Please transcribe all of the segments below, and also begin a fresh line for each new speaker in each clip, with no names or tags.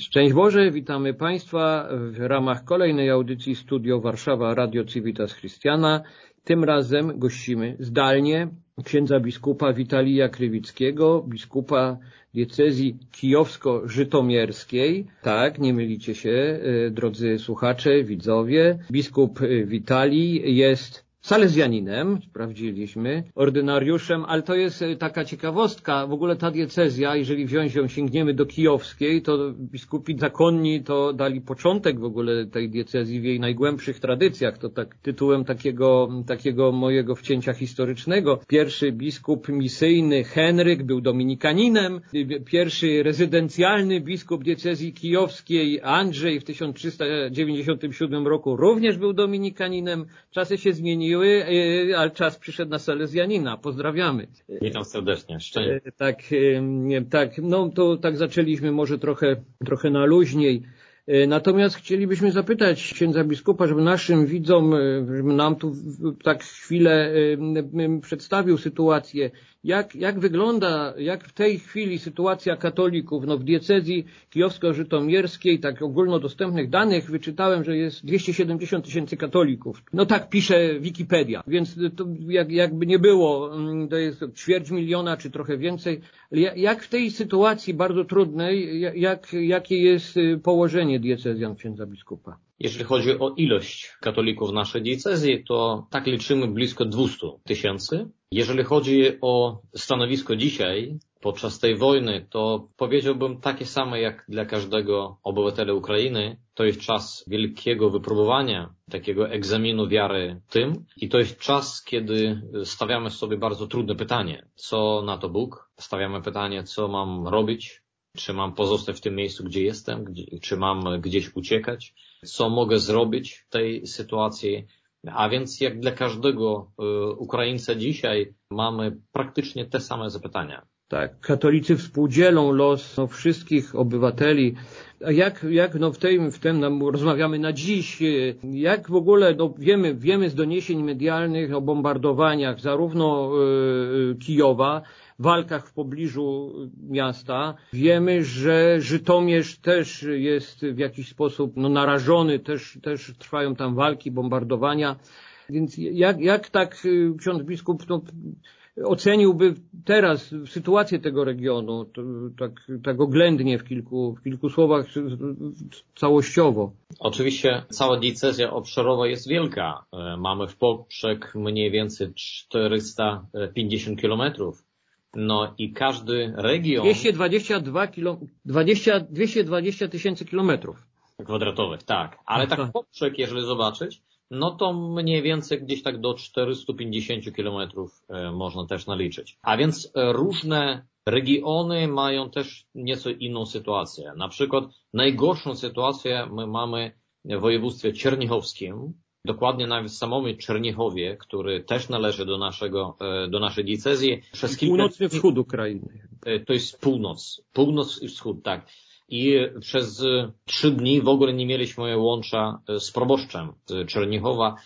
Szczęść Boże, witamy Państwa w ramach kolejnej audycji Studio Warszawa Radio Civitas Christiana. Tym razem gościmy zdalnie księdza biskupa Witalija Krywickiego, biskupa diecezji kijowsko-żytomierskiej. Tak, nie mylicie się, e, drodzy słuchacze, widzowie. Biskup Witalij jest salezjaninem, sprawdziliśmy, ordynariuszem, ale to jest e, taka ciekawostka, w ogóle ta diecezja, jeżeli wziąć ją, sięgniemy do kijowskiej, to biskupi zakonni to dali początek w ogóle tej diecezji w jej najgłębszych tradycjach, to tak tytułem takiego, takiego mojego wcięcia historycznego. Pierwszy biskup misyjny Henryk był dominikaninem, pierwszy rezydencjalny biskup diecezji kijowskiej Andrzej w 1397 roku również był dominikaninem, czasy się zmieniły, zmieniły, e, ale czas przyszedł na Salezjanina. Pozdrawiamy.
Witam serdecznie. Szczęście.
E, tak, e, tak, no to tak zaczęliśmy może trochę, trochę na luźniej. Natomiast chcielibyśmy zapytać księdza biskupa, żeby naszym widzom, żeby nam tu tak chwilę przedstawił sytuację, jak, jak wygląda, jak w tej chwili sytuacja katolików, no w diecezji kijowsko-żytomierskiej, tak ogólnodostępnych danych wyczytałem, że jest 270 tysięcy katolików. No tak pisze Wikipedia, więc to jak, jakby nie było, mm, to jest ćwierć miliona czy trochę więcej. Jak w tej sytuacji bardzo trudnej, jak, jakie jest y, położenie diecezjan księdza biskupa?
Jeżeli chodzi o ilość katolików w naszej diecezji, to tak liczymy blisko 200 tysięcy. Jeżeli chodzi o stanowisko dzisiaj, podczas tej wojny, to powiedziałbym takie same jak dla każdego obywatela Ukrainy. To jest czas wielkiego wypróbowania, takiego egzaminu wiary tym i to jest czas, kiedy stawiamy sobie bardzo trudne pytanie. Co na to Bóg? Stawiamy pytanie, co mam robić? Czy mam pozostać w tym miejscu, gdzie jestem? Czy mam gdzieś uciekać? Co mogę zrobić w tej sytuacji? A więc jak dla każdego y, Ukraińca dzisiaj mamy praktycznie te same zapytania.
Tak, katolicy współdzielą los no, wszystkich obywateli. A jak, jak no w tym, w tym no, rozmawiamy na dziś, y, jak w ogóle, no wiemy, wiemy z doniesień medialnych o bombardowaniach zarówno y, Kijowa, walkach w pobliżu miasta. Wiemy, że Żytomierz też jest w jakiś sposób no, narażony, też, też trwają tam walki, bombardowania. Więc jak, jak tak y, ksiądz biskup no, oceniłby teraz sytuację tego regionu, to, tak, tak oględnie w kilku, w kilku słowach całościowo?
Oczywiście cała diecezja obszarowa jest wielka. E, mamy w poprzek mniej więcej 450 kilometrów no i każdy region...
222 kilo, 20, 220 tysięcy kilometrów.
Kwadratowych, tak. Ale tak w poprzek, jeżeli zobaczyć, no to mniej więcej gdzieś tak do 450 kilometrów e, można też naliczyć. A więc e, różne regiony mają też nieco inną sytuację. Na przykład najgorszą sytuację my mamy w województwie czernichowskim, Dokładnie nawet w samym Czerniechowie, który też należy do naszego, e, do naszej diecezji.
Przez kilka... Północny wschód Ukrainy.
To jest północ. Północ i wschód, tak. I przez trzy dni w ogóle nie mieliśmy łącza e, z proboszczem z Czerniechowa.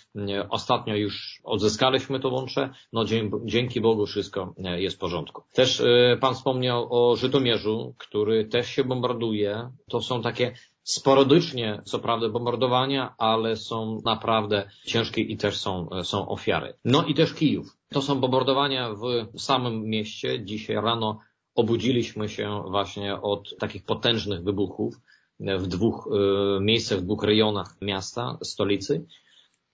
Ostatnio już odzyskaliśmy to łącze. No dzięki Bogu wszystko jest w porządku. Też Pan wspomniał o Żytomierzu, który też się bombarduje. To są takie sporadycznie, co prawda, bombardowania, ale są naprawdę ciężkie i też są, są ofiary. No i też Kijów. To są bombardowania w samym mieście. Dzisiaj rano obudziliśmy się właśnie od takich potężnych wybuchów w dwóch y, miejscach, w dwóch rejonach miasta, stolicy.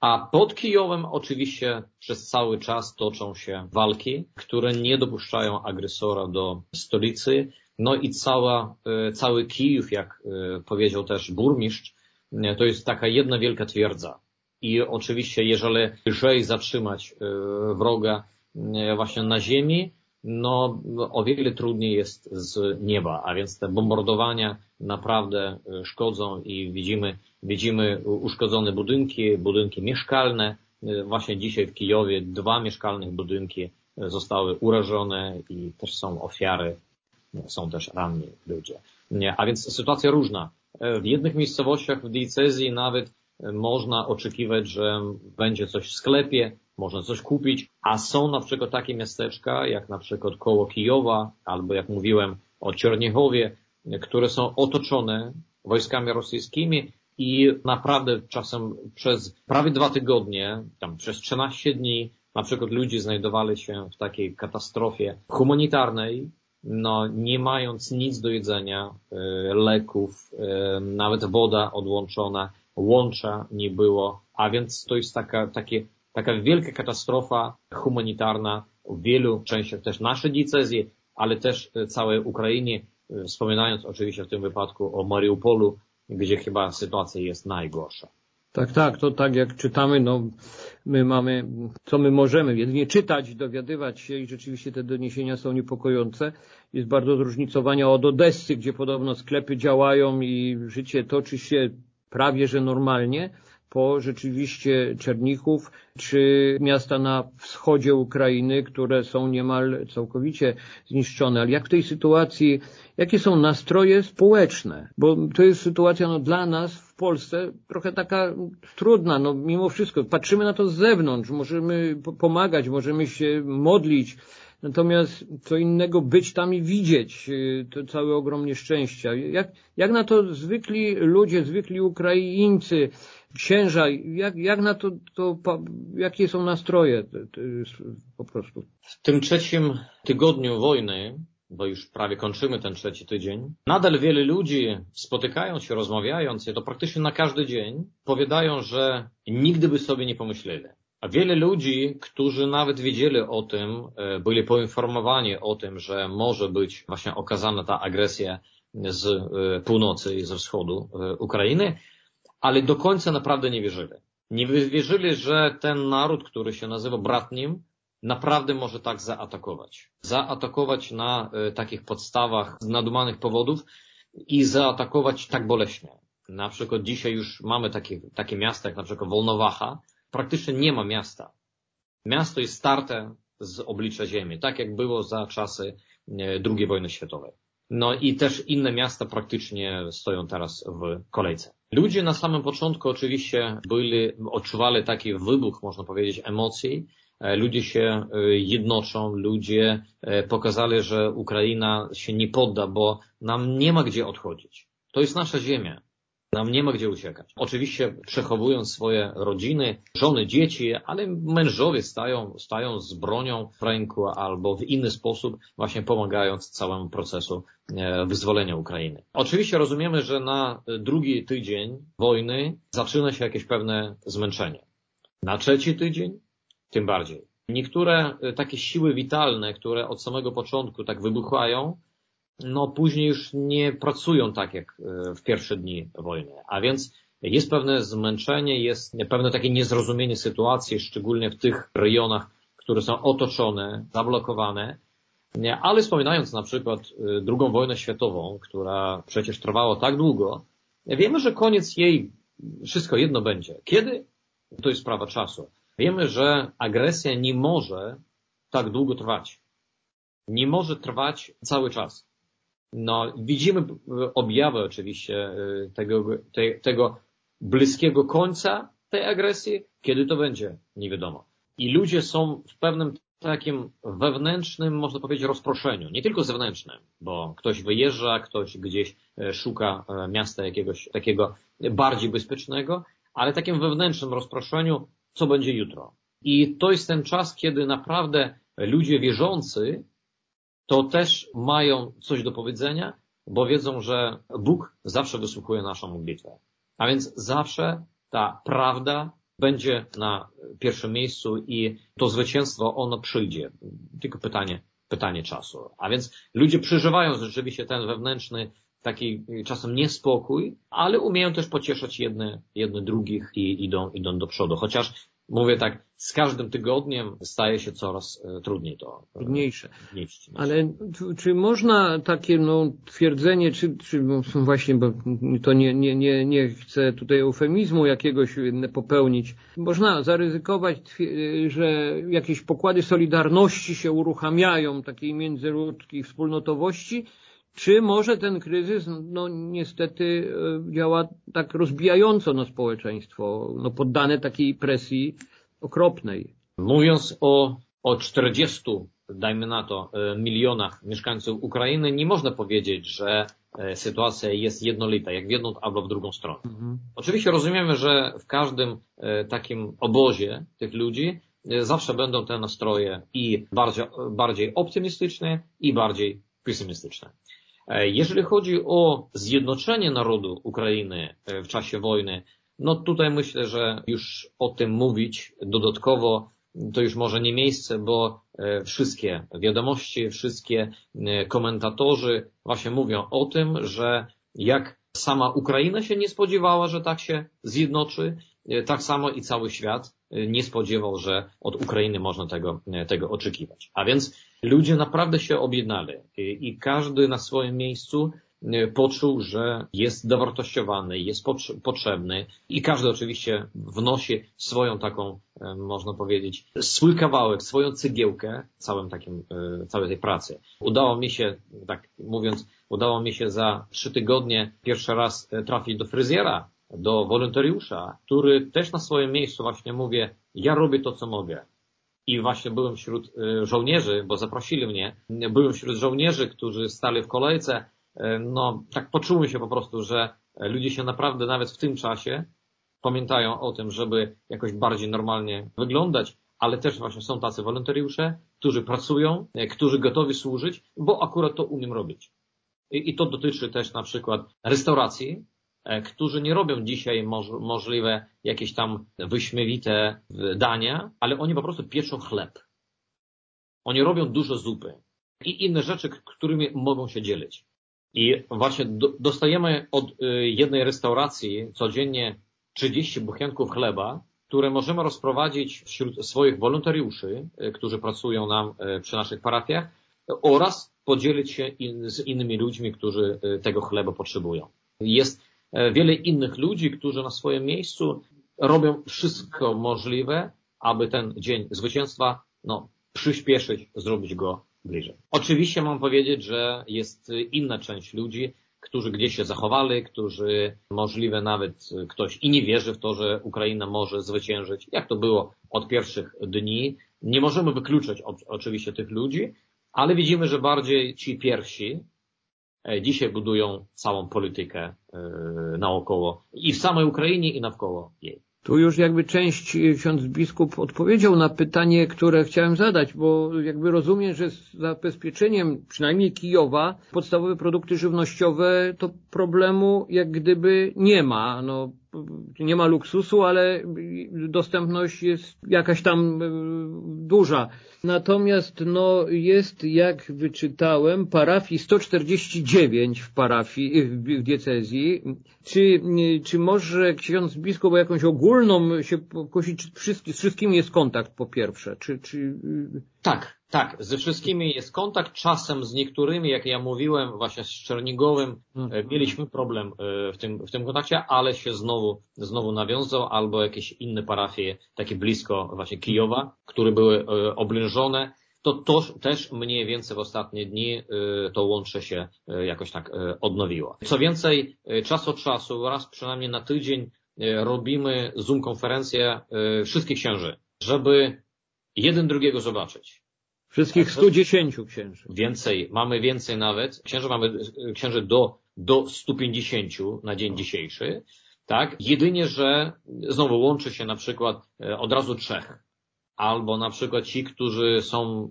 A pod Kijowem oczywiście przez cały czas toczą się walki, które nie dopuszczają agresora do stolicy. No i cała, e, cały Kijów, jak e, powiedział też burmistrz, e, to jest taka jedna wielka twierdza. I oczywiście, jeżeli lżej zatrzymać wroga właśnie na ziemi, no o wiele trudniej jest z nieba, a więc te bombardowania naprawdę szkodzą i widzimy, widzimy uszkodzone budynki, budynki mieszkalne. Właśnie dzisiaj w Kijowie dwa mieszkalne budynki zostały urażone i też są ofiary są też ranni ludzie. A więc sytuacja różna. W jednych miejscowościach w diecezji nawet można oczekiwać, że będzie coś w sklepie, można coś kupić, a są na przykład takie miasteczka, jak na przykład koło Kijowa, albo jak mówiłem o Czerniechowie, które są otoczone wojskami rosyjskimi i naprawdę czasem przez prawie dwa tygodnie, tam przez 13 dni, na przykład ludzie znajdowali się w takiej katastrofie humanitarnej, no nie mając nic do jedzenia, e, leków, e, nawet woda odłączona, łącza nie było, a więc to jest taka, takie, taka wielka katastrofa humanitarna w wielu częściach też naszej diecezji, ale też całej Ukrainie, wspominając oczywiście w tym wypadku o Mariupolu, gdzie chyba sytuacja jest najgorsza.
Tak, tak, to tak jak czytamy, no my mamy, co my możemy, jedynie czytać, dowiadywać się i rzeczywiście te doniesienia są niepokojące. Jest bardzo zróżnicowania od Odessy, gdzie podobno sklepy działają i życie toczy się prawie że normalnie, po rzeczywiście Czernichów, czy miasta na wschodzie Ukrainy, które są niemal całkowicie zniszczone. Ale jak w tej sytuacji, jakie są nastroje społeczne? Bo to jest sytuacja no, dla nas w Polsce trochę taka trudna, no mimo wszystko. Patrzymy na to z zewnątrz, możemy pomagać, możemy się modlić, Natomiast co innego być tam i widzieć y, to całe ogrom nieszczęścia. Jak, jak na to zwykli ludzie, zwykli Ukraińcy, księża, jak, jak na to, to, jakie są nastroje po prostu?
W tym trzecim tygodniu wojny, bo już prawie kończymy ten trzeci tydzień, nadal wiele ludzi spotykając się, rozmawiając się, to praktycznie na każdy dzień powiadają, że nigdy by sobie nie pomyśleli. A wiele ludzi, którzy nawet wiedzieli o tym, e, byli poinformowani o tym, że może być właśnie okazana ta agresja z e, północy i ze wschodu e, Ukrainy, ale do końca naprawdę nie wierzyli. Nie wierzyli, że ten naród, który się nazywa bratnim, naprawdę może tak zaatakować. Zaatakować na takich podstawach z nadumanych powodów i zaatakować tak boleśnie. Na przykład dzisiaj już mamy takie, takie miasta jak na przykład Wolnowacha, praktycznie nie ma miasta. Miasto jest starte z oblicza ziemi, tak jak było za czasy e, II wojny światowej. No i też inne miasta praktycznie stoją teraz w kolejce. Ludzie na samym początku oczywiście byli, odczuwali taki wybuch, można powiedzieć, emocji. E, ludzie się e, jednoczą, ludzie pokazali, że Ukraina się nie podda, bo nam nie ma gdzie odchodzić. To jest nasza ziemia. Nam nie ma gdzie uciekać. Oczywiście przechowując swoje rodziny, żony, dzieci, ale mężowie stają, stają z bronią w ręku albo w inny sposób właśnie pomagając całemu procesu e, wyzwolenia Ukrainy. Oczywiście rozumiemy, że na drugi tydzień wojny zaczyna się jakieś pewne zmęczenie. Na trzeci tydzień tym bardziej. Niektóre e, takie siły witalne, które od samego początku tak wybuchają, no później już nie pracują tak jak e, w pierwsze dni wojny. A więc jest pewne zmęczenie, jest pewne takie niezrozumienie sytuacji, szczególnie w tych rejonach, które są otoczone, zablokowane. Ale wspominając na przykład e, drugą wojnę światową, która przecież trwała tak długo, wiemy, że koniec jej wszystko jedno będzie. Kiedy? To jest sprawa czasu. Wiemy, że agresja nie może tak długo trwać. Nie może trwać cały czas. No, widzimy objawy oczywiście y, tego, te, tego bliskiego końca tej agresji. Kiedy to będzie? Nie wiadomo. I ludzie są w pewnym takim wewnętrznym, można powiedzieć, rozproszeniu. Nie tylko zewnętrznym, bo ktoś wyjeżdża, ktoś gdzieś e, szuka e, miasta jakiegoś takiego bardziej bezpiecznego, ale takim wewnętrznym rozproszeniu, co będzie jutro. I to jest ten czas, kiedy naprawdę ludzie wierzący to też mają coś do powiedzenia, bo wiedzą, że Bóg zawsze wysłuchuje naszą modlitwę. A więc zawsze ta prawda będzie na pierwszym miejscu i to zwycięstwo ono przyjdzie. Tylko pytanie, pytanie czasu. A więc ludzie przeżywają rzeczywiście ten wewnętrzny taki czasem niespokój, ale umieją też pocieszać jedne, jedne drugich i idą, idą do przodu. Chociaż mówię tak, z każdym tygodniem staje się coraz e, trudniej to.
E, Trudniejsze. Ale czy można takie no, twierdzenie, czy, czy właśnie, bo to nie, nie, nie, nie chcę tutaj eufemizmu jakiegoś popełnić, można zaryzykować, że jakieś pokłady solidarności się uruchamiają, takiej międzyludzkiej wspólnotowości, czy może ten kryzys, no niestety e, działa tak rozbijająco na społeczeństwo, no poddane takiej presji okropnej.
Mówiąc o, o 40 dajmy na to, milionach mieszkańców Ukrainy, nie można powiedzieć, że sytuacja jest jednolita, jak w jedną albo w drugą stronę. Mhm. Oczywiście rozumiemy, że w każdym takim obozie tych ludzi zawsze będą te nastroje i bardziej, bardziej optymistyczne i bardziej pesymistyczne. E, jeżeli chodzi o zjednoczenie narodu Ukrainy e, w czasie wojny, no tutaj myślę, że już o tym mówić dodatkowo to już może nie miejsce, bo e, wszystkie wiadomości, wszystkie komentatorzy właśnie mówią o tym, że jak sama Ukraina się nie spodziewała, że tak się zjednoczy, tak samo i cały świat nie spodziewał, że od Ukrainy można tego, tego oczekiwać. A więc ludzie naprawdę się objednali i każdy na swoim miejscu e, poczuł, że jest dowartościowany, jest potrzebny i każdy oczywiście wnosi swoją taką, e, można powiedzieć, swój kawałek, swoją cegiełkę całym takim, e, całej tej pracy. Udało mi się, tak mówiąc, udało mi się za trzy tygodnie pierwszy raz trafić do fryzjera, do wolontariusza, który też na swoim miejscu właśnie mówię, ja robię to, co mogę i właśnie byłem wśród y, żołnierzy, bo zaprosili mnie, byłem wśród żołnierzy, którzy stali w kolejce, y, no tak poczułem się po prostu, że ludzie się naprawdę nawet w tym czasie pamiętają o tym, żeby jakoś bardziej normalnie wyglądać, ale też właśnie są tacy wolontariusze, którzy pracują, y, którzy gotowi służyć, bo akurat to umiem robić. I, i to dotyczy też na przykład restauracji, którzy nie robią dzisiaj moż, możliwe jakieś tam wyśmiewite dania, ale oni po prostu pieczą chleb. Oni robią dużo zupy i inne rzeczy, którymi mogą się dzielić. I właśnie do, dostajemy od y, jednej restauracji codziennie 30 buchenków chleba, które możemy rozprowadzić wśród swoich wolontariuszy, y, którzy pracują nam y, przy naszych parafiach oraz podzielić się z innymi ludźmi, którzy tego chleba potrzebują. Jest E, wiele innych ludzi, którzy na swoim miejscu robią wszystko możliwe, aby ten dzień zwycięstwa no, przyspieszyć, zrobić go bliżej. Oczywiście mam powiedzieć, że jest inna część ludzi, którzy gdzieś się zachowali, którzy możliwe nawet ktoś i nie wierzy w to, że Ukraina może zwyciężyć, jak to było od pierwszych dni. Nie możemy wykluczać oczywiście tych ludzi, ale widzimy, że bardziej ci pierwsi, E, dzisiaj budują całą politykę e, naokoło i w samej Ukrainie i naokoło jej.
Tu już jakby część ksiądz biskup odpowiedział na pytanie, które chciałem zadać, bo jakby rozumiem, że z zabezpieczeniem przynajmniej Kijowa podstawowe produkty żywnościowe to problemu jak gdyby nie ma. No, nie ma luksusu, ale dostępność jest jakaś tam e, duża. Natomiast no, jest, jak wyczytałem, parafii 149 w parafii, w diecezji. Czy, czy może ksiądz biskup jakąś ogólną się pokusić, czy z wszystkimi jest kontakt po pierwsze? Czy, czy...
Tak, tak, ze wszystkimi jest kontakt, czasem z niektórymi, jak ja mówiłem, właśnie z Czernigowym, mhm. mieliśmy problem e, w tym, w tym kontakcie, ale się znowu, znowu nawiązał, albo jakieś inne parafie, takie blisko właśnie Kijowa, które były e, oblężone, to, to też mniej więcej w ostatnie dni to łącze się jakoś tak odnowiło. Co więcej, czas od czasu, raz przynajmniej na tydzień robimy Zoom konferencję wszystkich księży, żeby jeden drugiego zobaczyć
Wszystkich 110 księży.
Więcej, mamy więcej nawet. Księży mamy księży do, do 150 na dzień dzisiejszy. Tak? Jedynie, że znowu łączy się na przykład od razu trzech. Albo na przykład ci, którzy są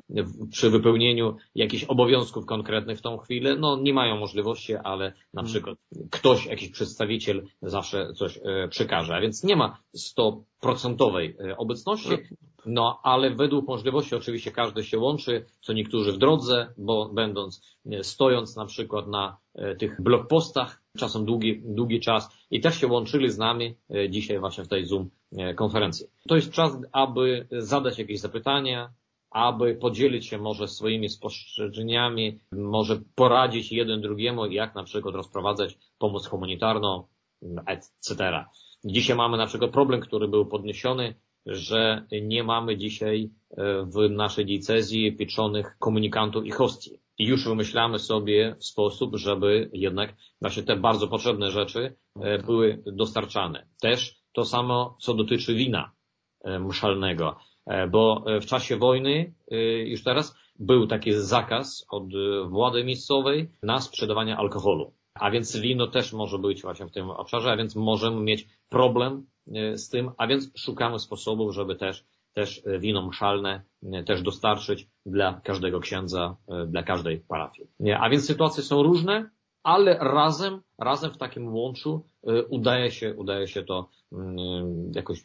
przy wypełnieniu jakichś obowiązków konkretnych w tą chwilę, no nie mają możliwości, ale na hmm. przykład ktoś, jakiś przedstawiciel zawsze coś e, przekaże. A więc nie ma 100% e, obecności, no, ale według możliwości oczywiście każdy się łączy, co niektórzy w drodze, bo będąc, stojąc na przykład na e, tych blogpostach, czasem długi, długi czas i też się łączyli z nami e, dzisiaj właśnie w tej Zoom e, konferencji. To jest czas, aby zadać jakieś zapytania, aby podzielić się może swoimi spostrzeżeniami, może poradzić jeden drugiemu, jak na przykład rozprowadzać pomoc humanitarną, etc. Dzisiaj mamy na przykład problem, który był podniesiony że nie mamy dzisiaj e, w naszej diecezji pieczonych komunikantów i hostii. I już wymyślamy sobie sposób, żeby jednak właśnie te bardzo potrzebne rzeczy e, były dostarczane. Też to samo, co dotyczy wina e, mszalnego, bo w czasie wojny już teraz był taki zakaz od władzy miejscowej na sprzedawanie alkoholu. A więc wino też może być właśnie w tym obszarze, a więc możemy mieć problem z tym, a więc szukamy sposobów, żeby też też wino mszalne też dostarczyć dla każdego księdza, dla każdej parafii. A więc sytuacje są różne, ale razem, razem w takim łączu udaje się, udaje się to jakoś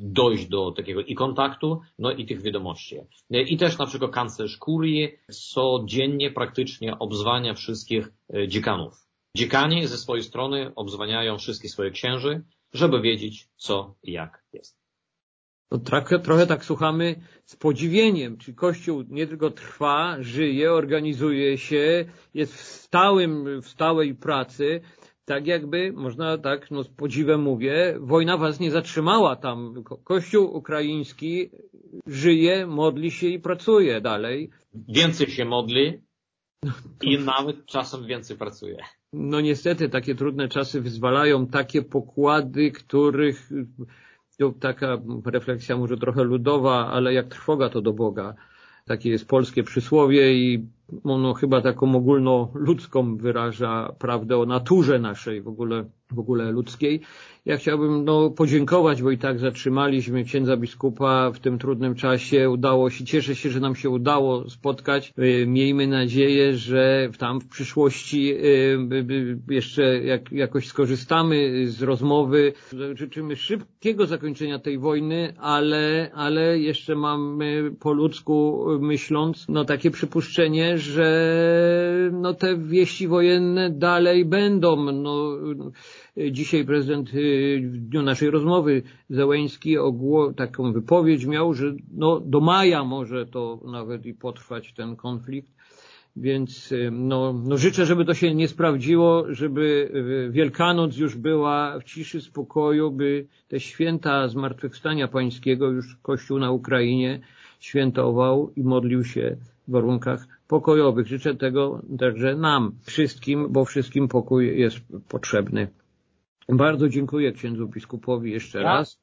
dojść do takiego i kontaktu, no i tych wiadomości. I też na przykład kanclerz kurii codziennie praktycznie obzwania wszystkich y, dziekanów. Dziekani ze swojej strony obzwaniają wszystkich swoich księży, żeby wiedzieć co i jak jest.
No, trochę, trochę tak słuchamy z podziwieniem, czy Kościół nie tylko trwa, żyje, organizuje się, jest w stałym, w stałej pracy, tak jakby, można tak, no z podziwem mówię, wojna was nie zatrzymała tam. Kościół ukraiński żyje, modli się i pracuje dalej.
Więcej się modli no, i nawet czasem więcej pracuje.
No niestety takie trudne czasy wyzwalają takie pokłady, których to taka refleksja może trochę ludowa, ale jak trwoga to do Boga. Takie jest polskie przysłowie i ono chyba taką ogólnoludzką wyraża prawdę o naturze naszej w ogóle, w ogóle ludzkiej. Ja chciałbym no, podziękować, bo i tak zatrzymaliśmy księdza biskupa w tym trudnym czasie. Udało się, cieszę się, że nam się udało spotkać. E, miejmy nadzieję, że tam w przyszłości e, jeszcze jak, jakoś skorzystamy z rozmowy. Życzymy szybkiego zakończenia tej wojny, ale, ale jeszcze mamy po ludzku myśląc, no takie przypuszczenie, że no te wieści wojenne dalej będą. No, dzisiaj prezydent w dniu naszej rozmowy Zełęński ogło, taką wypowiedź miał, że no, do maja może to nawet i potrwać ten konflikt. Więc no, no życzę, żeby to się nie sprawdziło, żeby Wielkanoc już była w ciszy, spokoju, by te święta Zmartwychwstania Pańskiego już Kościół na Ukrainie świętował i modlił się w warunkach pokojowych. Życzę tego także nam wszystkim, bo wszystkim pokój jest potrzebny. Bardzo dziękuję księdzu biskupowi jeszcze ja. raz.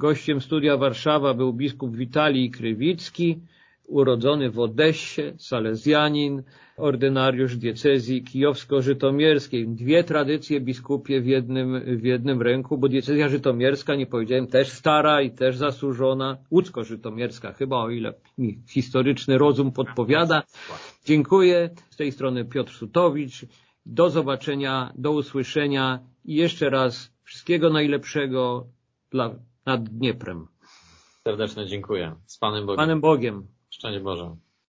Gościem studia Warszawa był biskup Witalij Krywicki, urodzony w Odessie, salezjanin, ordynariusz diecezji kijowsko-żytomierskiej. Dwie tradycje biskupie w jednym, w jednym ręku, bo diecezja żytomierska, nie powiedziałem, też stara i też zasłużona, łódzko-żytomierska, chyba o ile mi historyczny rozum podpowiada. Dziękuję. Z tej strony Piotr Sutowicz. Do zobaczenia, do usłyszenia i jeszcze raz wszystkiego najlepszego dla, nad Dnieprem.
Serdecznie dziękuję. Z Panem Bogiem.
Panem Bogiem.
Szczęść Boże.